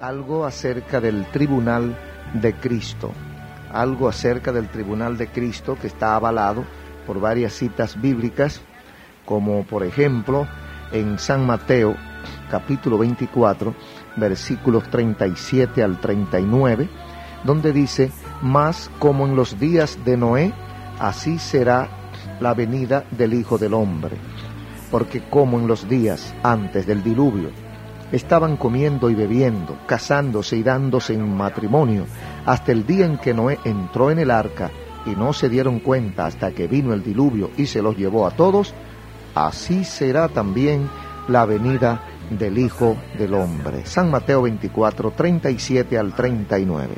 algo acerca del tribunal de Cristo, algo acerca del tribunal de Cristo que está avalado por varias citas bíblicas, como por ejemplo en San Mateo capítulo 24, versículos 37 al 39, donde dice, más como en los días de Noé, así será la venida del Hijo del Hombre, porque como en los días antes del diluvio, estaban comiendo y bebiendo, casándose y dándose en matrimonio, hasta el día en que Noé entró en el arca y no se dieron cuenta hasta que vino el diluvio y se los llevó a todos, así será también la venida del Hijo del Hombre. San Mateo 24, 37 al 39.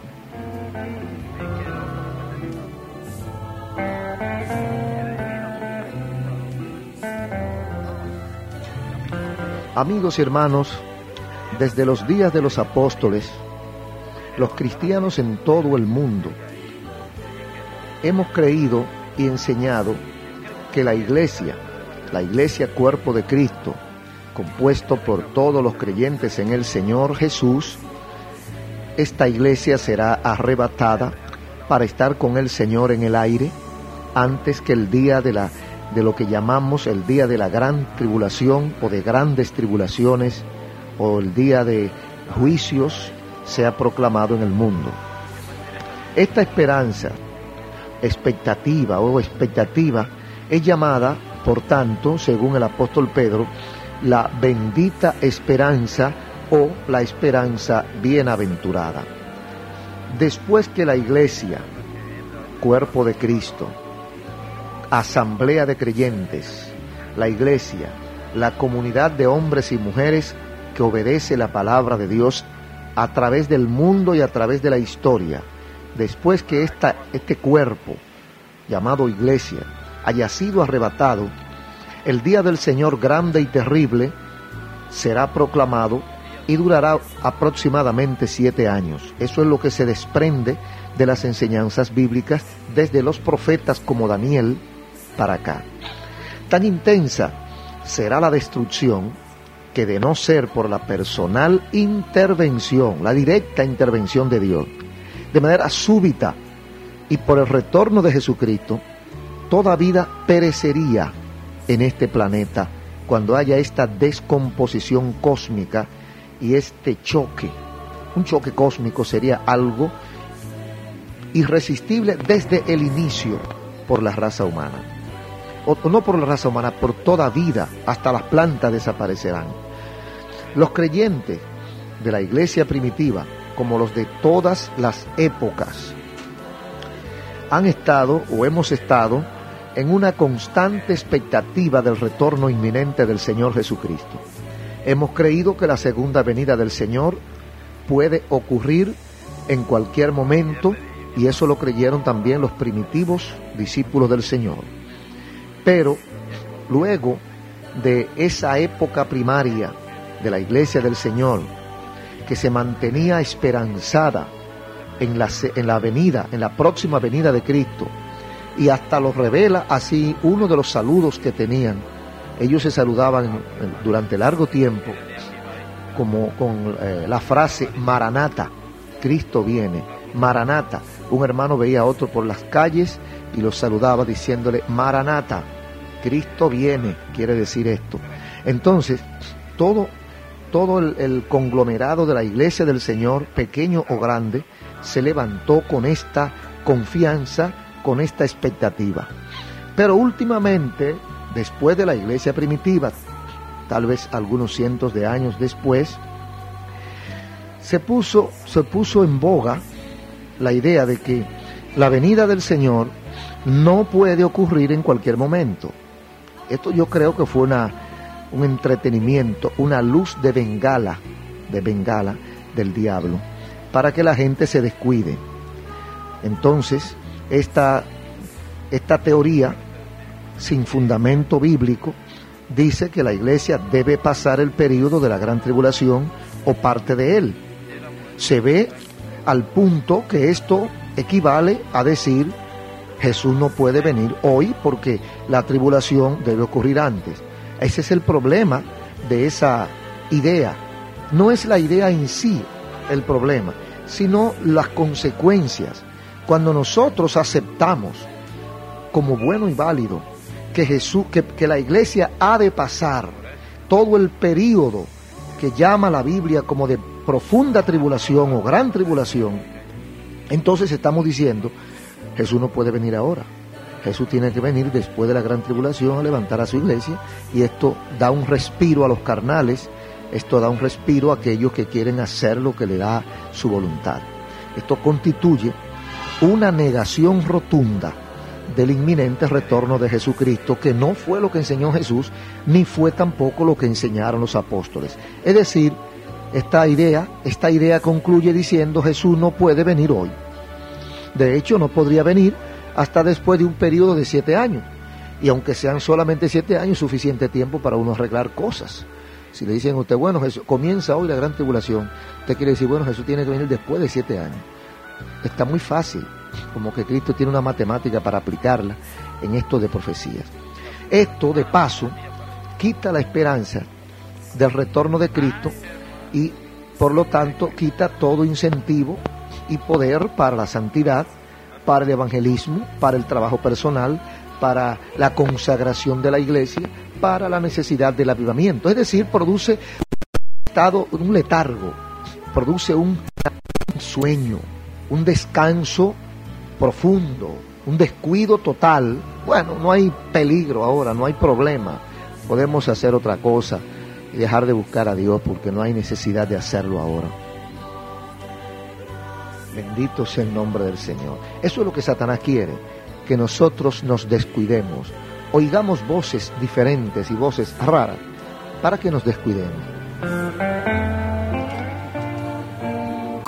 Amigos y hermanos, desde los días de los apóstoles, los cristianos en todo el mundo hemos creído y enseñado que la iglesia, la iglesia cuerpo de Cristo, compuesto por todos los creyentes en el Señor Jesús, esta iglesia será arrebatada para estar con el Señor en el aire antes que el día de la de lo que llamamos el día de la gran tribulación o de grandes tribulaciones o el día de juicios sea proclamado en el mundo. Esta esperanza, expectativa o expectativa es llamada, por tanto, según el apóstol Pedro, la bendita esperanza o la esperanza bienaventurada. Después que la iglesia, cuerpo de Cristo, asamblea de creyentes, la iglesia, la comunidad de hombres y mujeres que obedece la palabra de Dios a través del mundo y a través de la historia, después que esta, este cuerpo llamado iglesia haya sido arrebatado, el día del Señor grande y terrible será proclamado y durará aproximadamente siete años. Eso es lo que se desprende de las enseñanzas bíblicas desde los profetas como Daniel para acá. Tan intensa será la destrucción que de no ser por la personal intervención, la directa intervención de Dios, de manera súbita y por el retorno de Jesucristo, toda vida perecería en este planeta cuando haya esta descomposición cósmica y este choque. Un choque cósmico sería algo irresistible desde el inicio por la raza humana. O no por la raza humana, por toda vida, hasta las plantas desaparecerán. Los creyentes de la iglesia primitiva, como los de todas las épocas, han estado o hemos estado en una constante expectativa del retorno inminente del Señor Jesucristo. Hemos creído que la segunda venida del Señor puede ocurrir en cualquier momento y eso lo creyeron también los primitivos discípulos del Señor. Pero luego de esa época primaria de la iglesia del Señor, que se mantenía esperanzada en la, en la venida, en la próxima venida de Cristo, y hasta lo revela así uno de los saludos que tenían. Ellos se saludaban durante largo tiempo como con eh, la frase Maranata, Cristo viene, Maranata. Un hermano veía a otro por las calles y lo saludaba diciéndole Maranata, Cristo viene, quiere decir esto. Entonces, todo, todo el, conglomerado de la iglesia del Señor, pequeño o grande, se levantó con esta confianza, con esta expectativa. Pero últimamente, después de la iglesia primitiva, tal vez algunos cientos de años después, se puso, se puso en boga la idea de que la venida del Señor no puede ocurrir en cualquier momento. Esto yo creo que fue una, un entretenimiento, una luz de bengala, de bengala del diablo, para que la gente se descuide. Entonces, esta, esta teoría sin fundamento bíblico dice que la iglesia debe pasar el periodo de la gran tribulación o parte de él. Se ve al punto que esto equivale a decir Jesús no puede venir hoy porque la tribulación debe ocurrir antes. Ese es el problema de esa idea. No es la idea en sí, el problema, sino las consecuencias. Cuando nosotros aceptamos como bueno y válido que Jesús, que, la iglesia ha de pasar todo el periodo que llama la Biblia como de profunda tribulación o gran tribulación, entonces estamos diciendo, Jesús no puede venir ahora. Jesús tiene que venir después de la gran tribulación a levantar a su iglesia y esto da un respiro a los carnales, esto da un respiro a aquellos que quieren hacer lo que le da su voluntad. Esto constituye una negación rotunda del inminente retorno de Jesucristo, que no fue lo que enseñó Jesús, ni fue tampoco lo que enseñaron los apóstoles. Es decir, esta idea, esta idea concluye diciendo Jesús no puede venir hoy. De hecho, no podría venir hasta después de un periodo de siete años. Y aunque sean solamente siete años, suficiente tiempo para uno arreglar cosas. Si le dicen a usted, bueno, Jesús, comienza hoy la gran tribulación, usted quiere decir, bueno, Jesús tiene que venir después de siete años. Está muy fácil, como que Cristo tiene una matemática para aplicarla en esto de profecías. Esto, de paso, quita la esperanza del retorno de Cristo y, por lo tanto, quita todo incentivo y poder para la santidad, para el evangelismo, para el trabajo personal, para la consagración de la iglesia, para la necesidad del avivamiento. Es decir, produce un estado, un letargo, produce un sueño, un descanso profundo, un descuido total. Bueno, no hay peligro ahora, no hay problema. Podemos hacer otra cosa y dejar de buscar a Dios porque no hay necesidad de hacerlo ahora. Bendito sea el nombre del Señor. Eso es lo que Satanás quiere, que nosotros nos descuidemos, oigamos voces diferentes y voces raras para que nos descuidemos.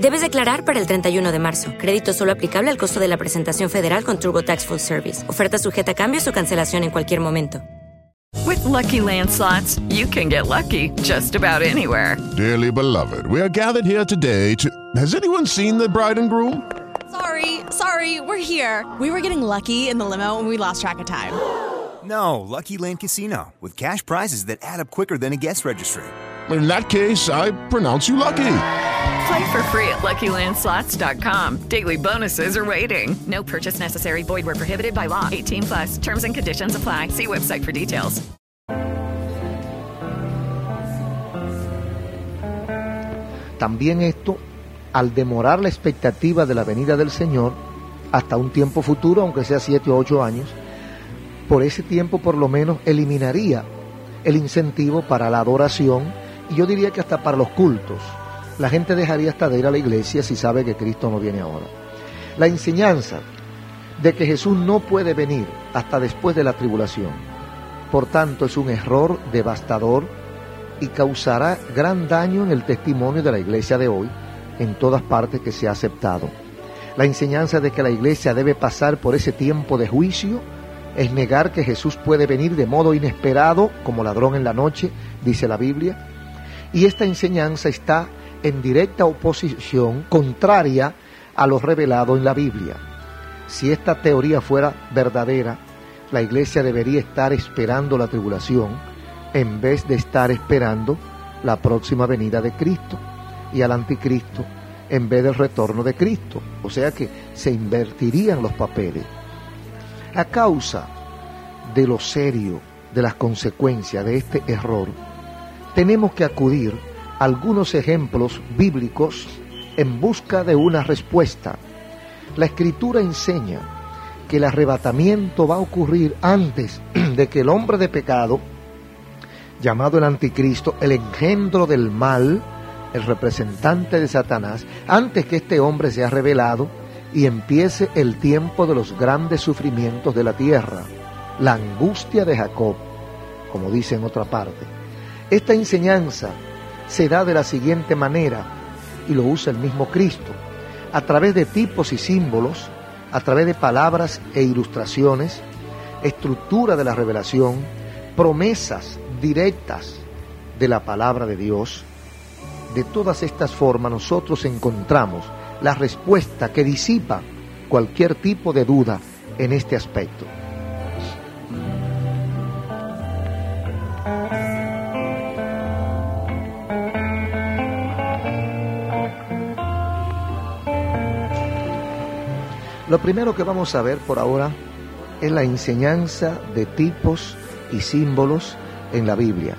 Debes declarar para el 31 de marzo. Crédito solo aplicable al costo de la presentación federal con TurboTax Full Service. Oferta sujeta a cambios o cancelación en cualquier momento. With lucky landslots, you can get lucky just about anywhere. Dearly beloved, we are gathered here today to. Has anyone seen the bride and groom? Sorry, sorry, we're here. We were getting lucky in the limo and we lost track of time. No, Lucky Land Casino, with cash prizes that add up quicker than a guest registry. In that case, I pronounce you lucky. Play for free at LuckyLandSlots.com. Daily bonuses are waiting. No purchase necessary. Void were prohibited by law. 18 plus. Terms and conditions apply. See website for details. También esto, al demorar la expectativa de la venida del Señor hasta un tiempo futuro, aunque sea siete o ocho años, por ese tiempo por lo menos eliminaría el incentivo para la adoración y yo diría que hasta para los cultos. La gente dejaría hasta de ir a la iglesia si sabe que Cristo no viene ahora. La enseñanza de que Jesús no puede venir hasta después de la tribulación, por tanto es un error devastador y causará gran daño en el testimonio de la iglesia de hoy en todas partes que se ha aceptado. La enseñanza de que la iglesia debe pasar por ese tiempo de juicio es negar que Jesús puede venir de modo inesperado como ladrón en la noche, dice la Biblia. Y esta enseñanza está en directa oposición contraria a lo revelado en la Biblia. Si esta teoría fuera verdadera, la iglesia debería estar esperando la tribulación en vez de estar esperando la próxima venida de Cristo y al anticristo en vez del retorno de Cristo. O sea que se invertirían los papeles. A causa de lo serio de las consecuencias de este error, tenemos que acudir algunos ejemplos bíblicos en busca de una respuesta. La escritura enseña que el arrebatamiento va a ocurrir antes de que el hombre de pecado, llamado el anticristo, el engendro del mal, el representante de Satanás, antes que este hombre sea revelado y empiece el tiempo de los grandes sufrimientos de la tierra, la angustia de Jacob, como dice en otra parte. Esta enseñanza se da de la siguiente manera, y lo usa el mismo Cristo, a través de tipos y símbolos, a través de palabras e ilustraciones, estructura de la revelación, promesas directas de la palabra de Dios. De todas estas formas nosotros encontramos la respuesta que disipa cualquier tipo de duda en este aspecto. Lo primero que vamos a ver por ahora es la enseñanza de tipos y símbolos en la Biblia.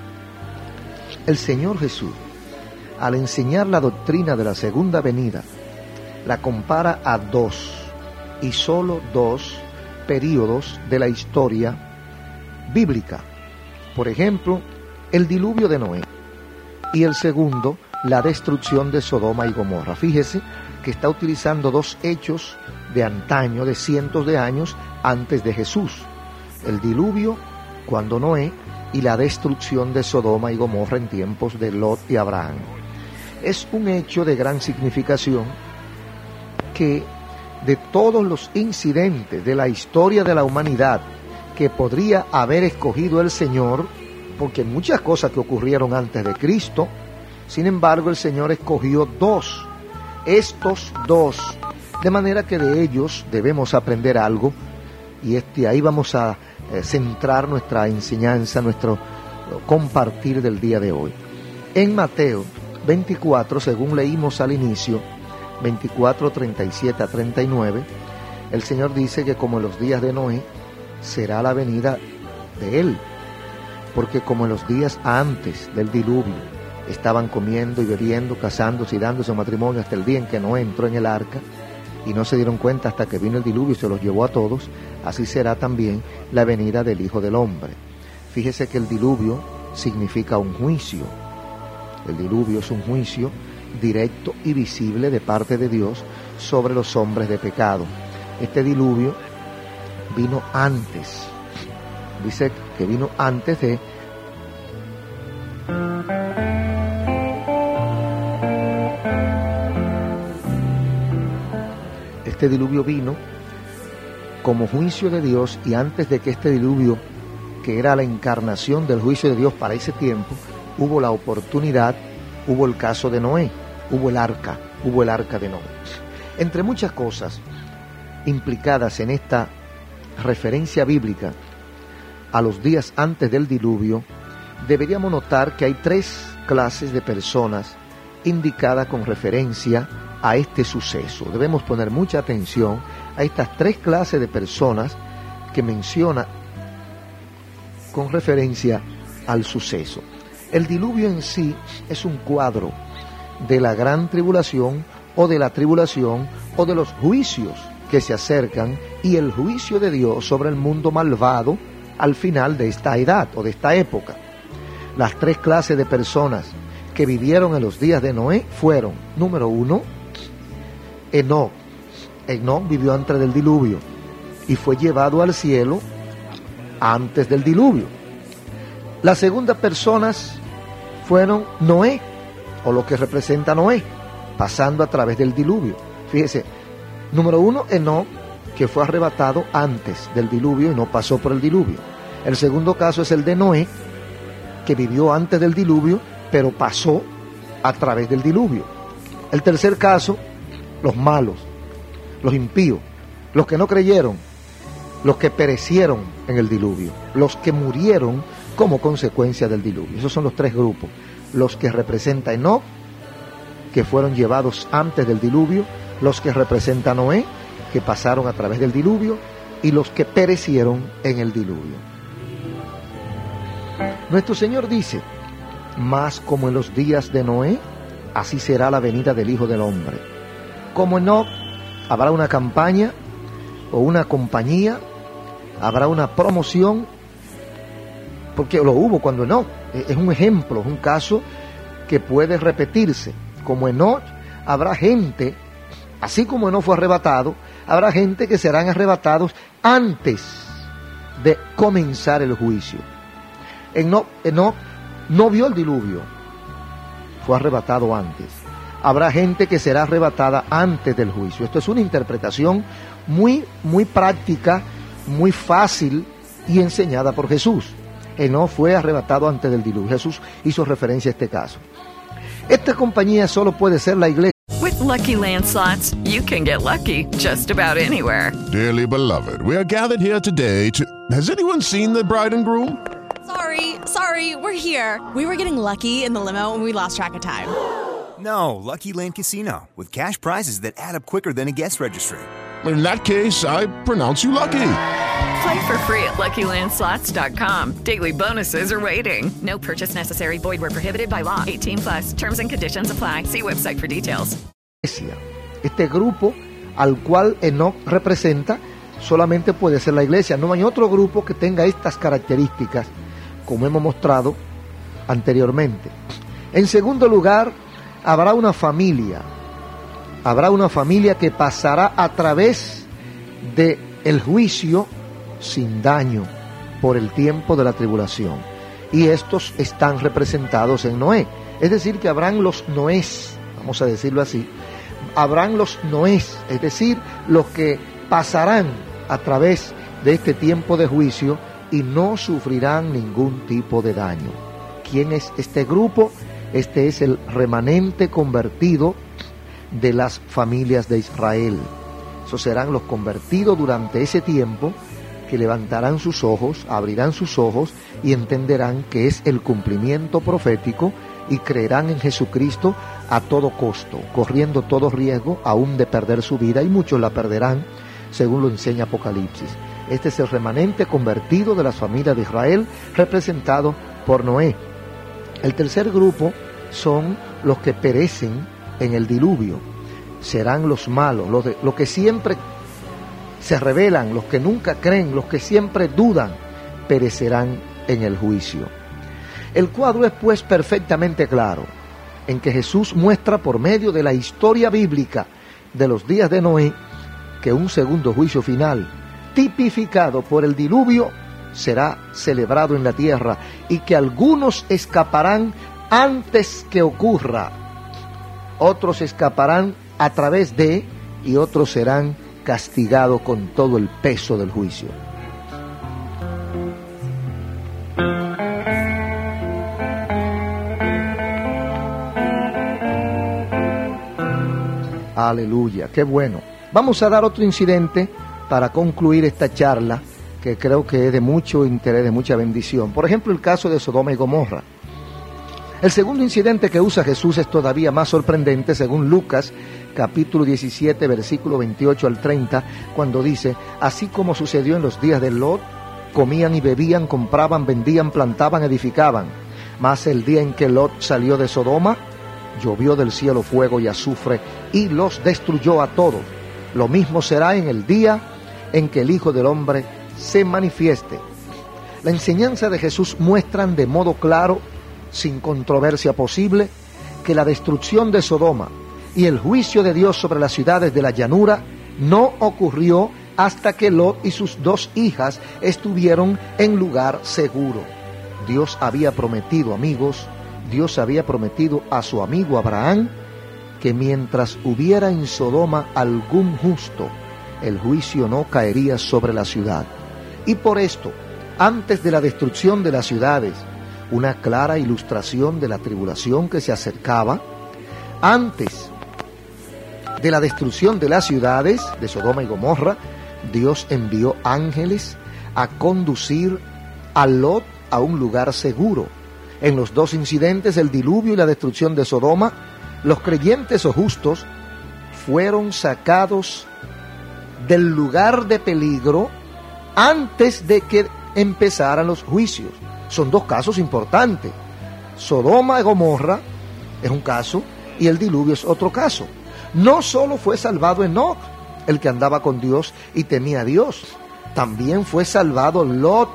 El Señor Jesús, al enseñar la doctrina de la segunda venida, la compara a dos y solo dos periodos de la historia bíblica. Por ejemplo, el diluvio de Noé y el segundo, la destrucción de Sodoma y Gomorra. Fíjese que está utilizando dos hechos de antaño, de cientos de años antes de Jesús. El diluvio cuando Noé y la destrucción de Sodoma y Gomorra en tiempos de Lot y Abraham. Es un hecho de gran significación que de todos los incidentes de la historia de la humanidad que podría haber escogido el Señor, porque muchas cosas que ocurrieron antes de Cristo, sin embargo el Señor escogió dos, estos dos, de manera que de ellos debemos aprender algo y este, ahí vamos a eh, centrar nuestra enseñanza, nuestro compartir del día de hoy. En Mateo 24, según leímos al inicio, 24, 37 a 39, el Señor dice que como en los días de Noé, será la venida de Él. Porque como en los días antes del diluvio, estaban comiendo y bebiendo, casándose y dándose matrimonio hasta el día en que Noé entró en el arca, y no se dieron cuenta hasta que vino el diluvio y se los llevó a todos, así será también la venida del Hijo del Hombre. Fíjese que el diluvio significa un juicio. El diluvio es un juicio directo y visible de parte de Dios sobre los hombres de pecado. Este diluvio vino antes, dice que vino antes de este diluvio vino como juicio de Dios y antes de que este diluvio, que era la encarnación del juicio de Dios para ese tiempo, hubo la oportunidad, hubo el caso de Noé, hubo el arca, hubo el arca de Noé. Entre muchas cosas implicadas en esta referencia bíblica a los días antes del diluvio, deberíamos notar que hay tres clases de personas indicadas con referencia a este suceso. Debemos poner mucha atención a estas tres clases de personas que menciona con referencia al suceso. El diluvio en sí es un cuadro de la gran tribulación o de la tribulación o de los juicios que se acercan y el juicio de Dios sobre el mundo malvado al final de esta edad o de esta época. Las tres clases de personas que vivieron en los días de Noé fueron, número uno, Enoch. Enoch vivió antes del diluvio y fue llevado al cielo antes del diluvio. Las segundas personas fueron Noé, o lo que representa Noé, pasando a través del diluvio. Fíjese, número uno, Enoch, que fue arrebatado antes del diluvio y no pasó por el diluvio. El segundo caso es el de Noé, que vivió antes del diluvio, pero pasó a través del diluvio. El tercer caso los malos, los impíos, los que no creyeron, los que perecieron en el diluvio, los que murieron como consecuencia del diluvio. Esos son los tres grupos. Los que representa Enoch, que fueron llevados antes del diluvio, los que representa Noé, que pasaron a través del diluvio, y los que perecieron en el diluvio. Nuestro Señor dice, más como en los días de Noé, así será la venida del Hijo del Hombre como no, habrá una campaña o una compañía, habrá una promoción, porque lo hubo cuando Enoch, es un ejemplo, es un caso que puede repetirse. Como Enoch, habrá gente, así como Enoch fue arrebatado, habrá gente que serán arrebatados antes de comenzar el juicio. Enoch, Enoch no vio el diluvio, fue arrebatado antes. Habrá gente que será arrebatada antes del juicio. Esto es una interpretación muy, muy práctica, muy fácil y enseñada por Jesús. Enoch fue arrebatado antes del diluvio. Jesús hizo referencia a este caso. Esta compañía solo puede ser la iglesia. With lucky landslots, you can get lucky just about anywhere. Dearly beloved, we are gathered here today to. Has anyone seen the bride and groom? Sorry, sorry, we're here. We were getting lucky in the limo and we lost track of time. No, Lucky Land Casino, with cash prizes that add up quicker than a guest registry. In that case, I pronounce you lucky. Play for free at LuckyLandSlots.com. Daily bonuses are waiting. No purchase necessary. Void where prohibited by law. 18 plus. Terms and conditions apply. See website for details. Este grupo al cual Enoch representa solamente puede ser la iglesia. No hay otro grupo que tenga estas características, como hemos mostrado anteriormente. En segundo lugar, habrá una familia. Habrá una familia que pasará a través de el juicio sin daño por el tiempo de la tribulación. Y estos están representados en Noé. Es decir, que habrán los Noés, vamos a decirlo así, habrán los Noés, es decir, los que pasarán a través de este tiempo de juicio y no sufrirán ningún tipo de daño. ¿Quién es este grupo? Este es el remanente convertido de las familias de Israel. Esos serán los convertidos durante ese tiempo que levantarán sus ojos, abrirán sus ojos y entenderán que es el cumplimiento profético y creerán en Jesucristo a todo costo, corriendo todo riesgo aún de perder su vida y muchos la perderán, según lo enseña Apocalipsis. Este es el remanente convertido de las familias de Israel, representado por Noé. El tercer grupo son los que perecen en el diluvio. Serán los malos, los, de, los que siempre se rebelan, los que nunca creen, los que siempre dudan, perecerán en el juicio. El cuadro es pues perfectamente claro, en que Jesús muestra por medio de la historia bíblica de los días de Noé que un segundo juicio final, tipificado por el diluvio, será celebrado en la tierra y que algunos escaparán antes que ocurra, otros escaparán a través de y otros serán castigados con todo el peso del juicio. Aleluya, qué bueno. Vamos a dar otro incidente para concluir esta charla que creo que es de mucho interés, de mucha bendición. Por ejemplo, el caso de Sodoma y Gomorra. El segundo incidente que usa Jesús es todavía más sorprendente según Lucas capítulo 17 versículo 28 al 30 cuando dice, así como sucedió en los días de Lot, comían y bebían, compraban, vendían, plantaban, edificaban. Mas el día en que Lot salió de Sodoma, llovió del cielo fuego y azufre y los destruyó a todos. Lo mismo será en el día en que el Hijo del Hombre se manifieste. La enseñanza de Jesús muestran de modo claro, sin controversia posible, que la destrucción de Sodoma y el juicio de Dios sobre las ciudades de la llanura no ocurrió hasta que Lot y sus dos hijas estuvieron en lugar seguro. Dios había prometido, amigos, Dios había prometido a su amigo Abraham que mientras hubiera en Sodoma algún justo, el juicio no caería sobre la ciudad. Y por esto, antes de la destrucción de las ciudades, una clara ilustración de la tribulación que se acercaba, antes de la destrucción de las ciudades de Sodoma y Gomorra, Dios envió ángeles a conducir a Lot a un lugar seguro. En los dos incidentes, el diluvio y la destrucción de Sodoma, los creyentes o justos fueron sacados del lugar de peligro antes de que empezaran los juicios. Son dos casos importantes. Sodoma y Gomorra es un caso y el diluvio es otro caso. No solo fue salvado Enoch, el que andaba con Dios y temía a Dios. También fue salvado Lot,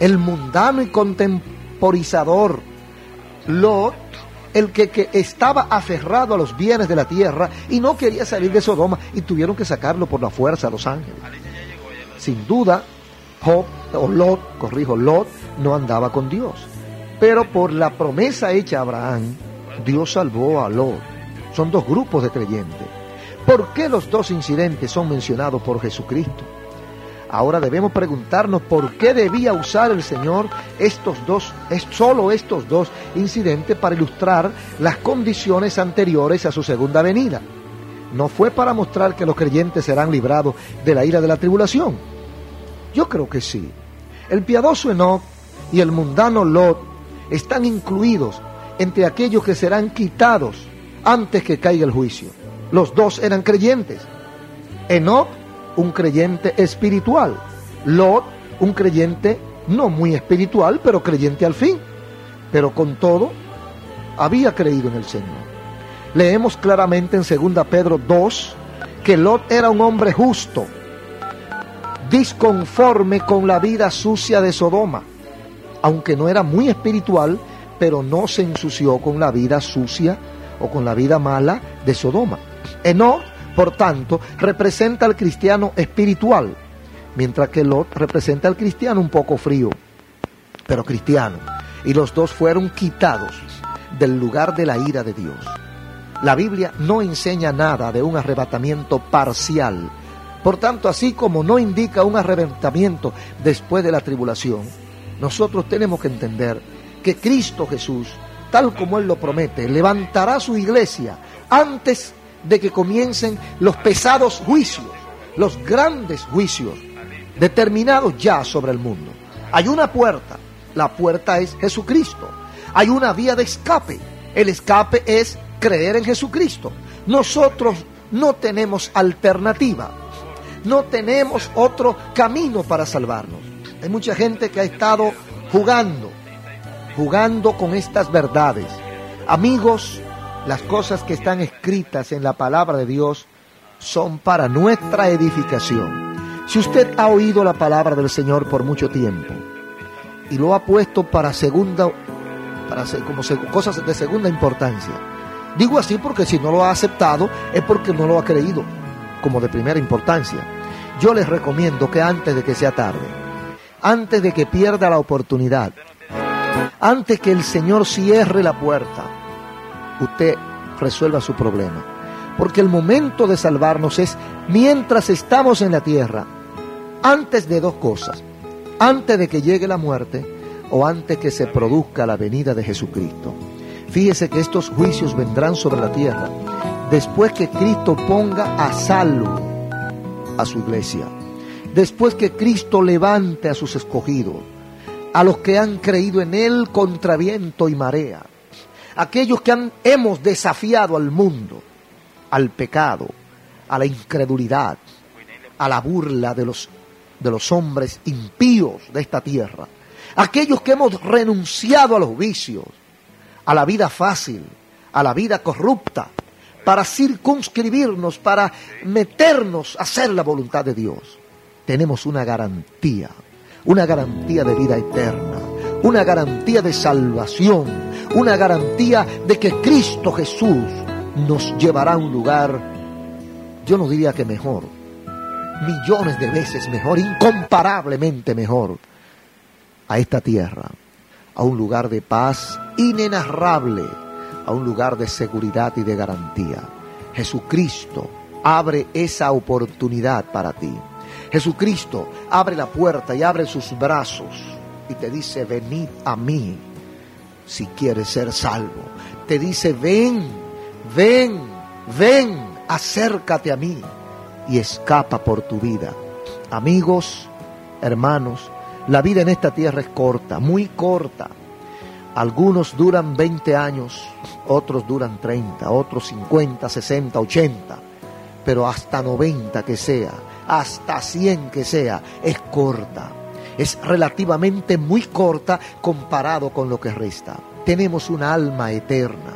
el mundano y contemporizador. Lot, el que, que estaba aferrado a los bienes de la tierra y no quería salir de Sodoma y tuvieron que sacarlo por la fuerza a los ángeles. Sin duda, Job, o Lot, corrijo, Lot no andaba con Dios. Pero por la promesa hecha a Abraham, Dios salvó a Lot. Son dos grupos de creyentes. ¿Por qué los dos incidentes son mencionados por Jesucristo? Ahora debemos preguntarnos por qué debía usar el Señor estos dos, es solo estos dos incidentes para ilustrar las condiciones anteriores a su segunda venida. No fue para mostrar que los creyentes serán librados de la ira de la tribulación. Yo creo que sí. El piadoso Enoch y el mundano Lot están incluidos entre aquellos que serán quitados antes que caiga el juicio. Los dos eran creyentes. Enoch, un creyente espiritual. Lot, un creyente no muy espiritual, pero creyente al fin. Pero con todo, había creído en el Señor. Leemos claramente en 2 Pedro 2 que Lot era un hombre justo, disconforme con la vida sucia de Sodoma, aunque no era muy espiritual, pero no se ensució con la vida sucia o con la vida mala de Sodoma. Enoch, por tanto, representa al cristiano espiritual, mientras que Lot representa al cristiano un poco frío, pero cristiano. Y los dos fueron quitados del lugar de la ira de Dios. La Biblia no enseña nada de un arrebatamiento parcial. Por tanto, así como no indica un arrebatamiento después de la tribulación, nosotros tenemos que entender que Cristo Jesús, tal como Él lo promete, levantará su iglesia antes de que comiencen los pesados juicios, los grandes juicios determinados ya sobre el mundo. Hay una puerta, la puerta es Jesucristo. Hay una vía de escape, el escape es creer en Jesucristo. Nosotros no tenemos alternativa, no tenemos otro camino para salvarnos. Hay mucha gente que ha estado jugando, jugando con estas verdades. Amigos, las cosas que están escritas en la palabra de Dios son para nuestra edificación. Si usted ha oído la palabra del Señor por mucho tiempo y lo ha puesto para segunda, para como cosas de segunda importancia, digo así porque si no lo ha aceptado es porque no lo ha creído como de primera importancia. Yo les recomiendo que antes de que sea tarde, antes de que pierda la oportunidad, antes que el Señor cierre la puerta, usted resuelva su problema. Porque el momento de salvarnos es mientras estamos en la tierra, antes de dos cosas, antes de que llegue la muerte o antes que se produzca la venida de Jesucristo. Fíjese que estos juicios vendrán sobre la tierra después que Cristo ponga a salvo a su iglesia, después que Cristo levante a sus escogidos, a los que han creído en Él contra viento y marea, aquellos que han, hemos desafiado al mundo, al pecado, a la incredulidad, a la burla de los, de los hombres impíos de esta tierra, aquellos que hemos renunciado a los vicios, a la vida fácil, a la vida corrupta, para circunscribirnos, para meternos a hacer la voluntad de Dios. Tenemos una garantía, una garantía de vida eterna, una garantía de salvación, una garantía de que Cristo Jesús nos llevará a un lugar, yo no diría que mejor, millones de veces mejor, incomparablemente mejor, a esta tierra, a un lugar de paz inenarrable a un lugar de seguridad y de garantía. Jesucristo abre esa oportunidad para ti. Jesucristo abre la puerta y abre sus brazos y te dice, venid a mí si quieres ser salvo. Te dice, ven, ven, ven, acércate a mí y escapa por tu vida. Amigos, hermanos, la vida en esta tierra es corta, muy corta. Algunos duran 20 años, otros duran 30, otros 50, 60, 80, pero hasta 90 que sea, hasta 100 que sea, es corta. Es relativamente muy corta comparado con lo que resta. Tenemos una alma eterna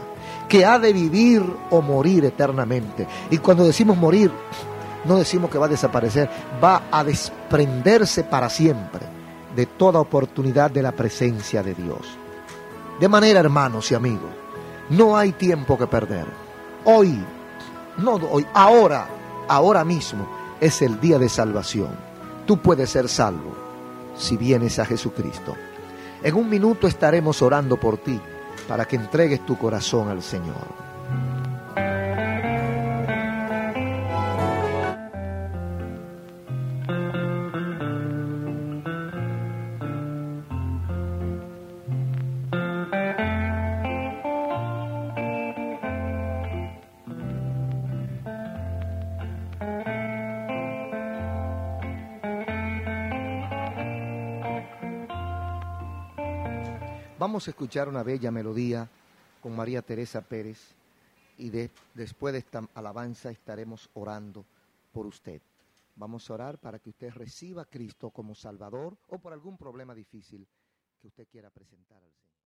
que ha de vivir o morir eternamente. Y cuando decimos morir, no decimos que va a desaparecer, va a desprenderse para siempre de toda oportunidad de la presencia de Dios. De manera, hermanos y amigos, no hay tiempo que perder. Hoy, no hoy, ahora, ahora mismo es el día de salvación. Tú puedes ser salvo si vienes a Jesucristo. En un minuto estaremos orando por ti para que entregues tu corazón al Señor. Vamos a escuchar una bella melodía con María Teresa Pérez y de, después de esta alabanza estaremos orando por usted. Vamos a orar para que usted reciba a Cristo como Salvador o por algún problema difícil que usted quiera presentar al Señor.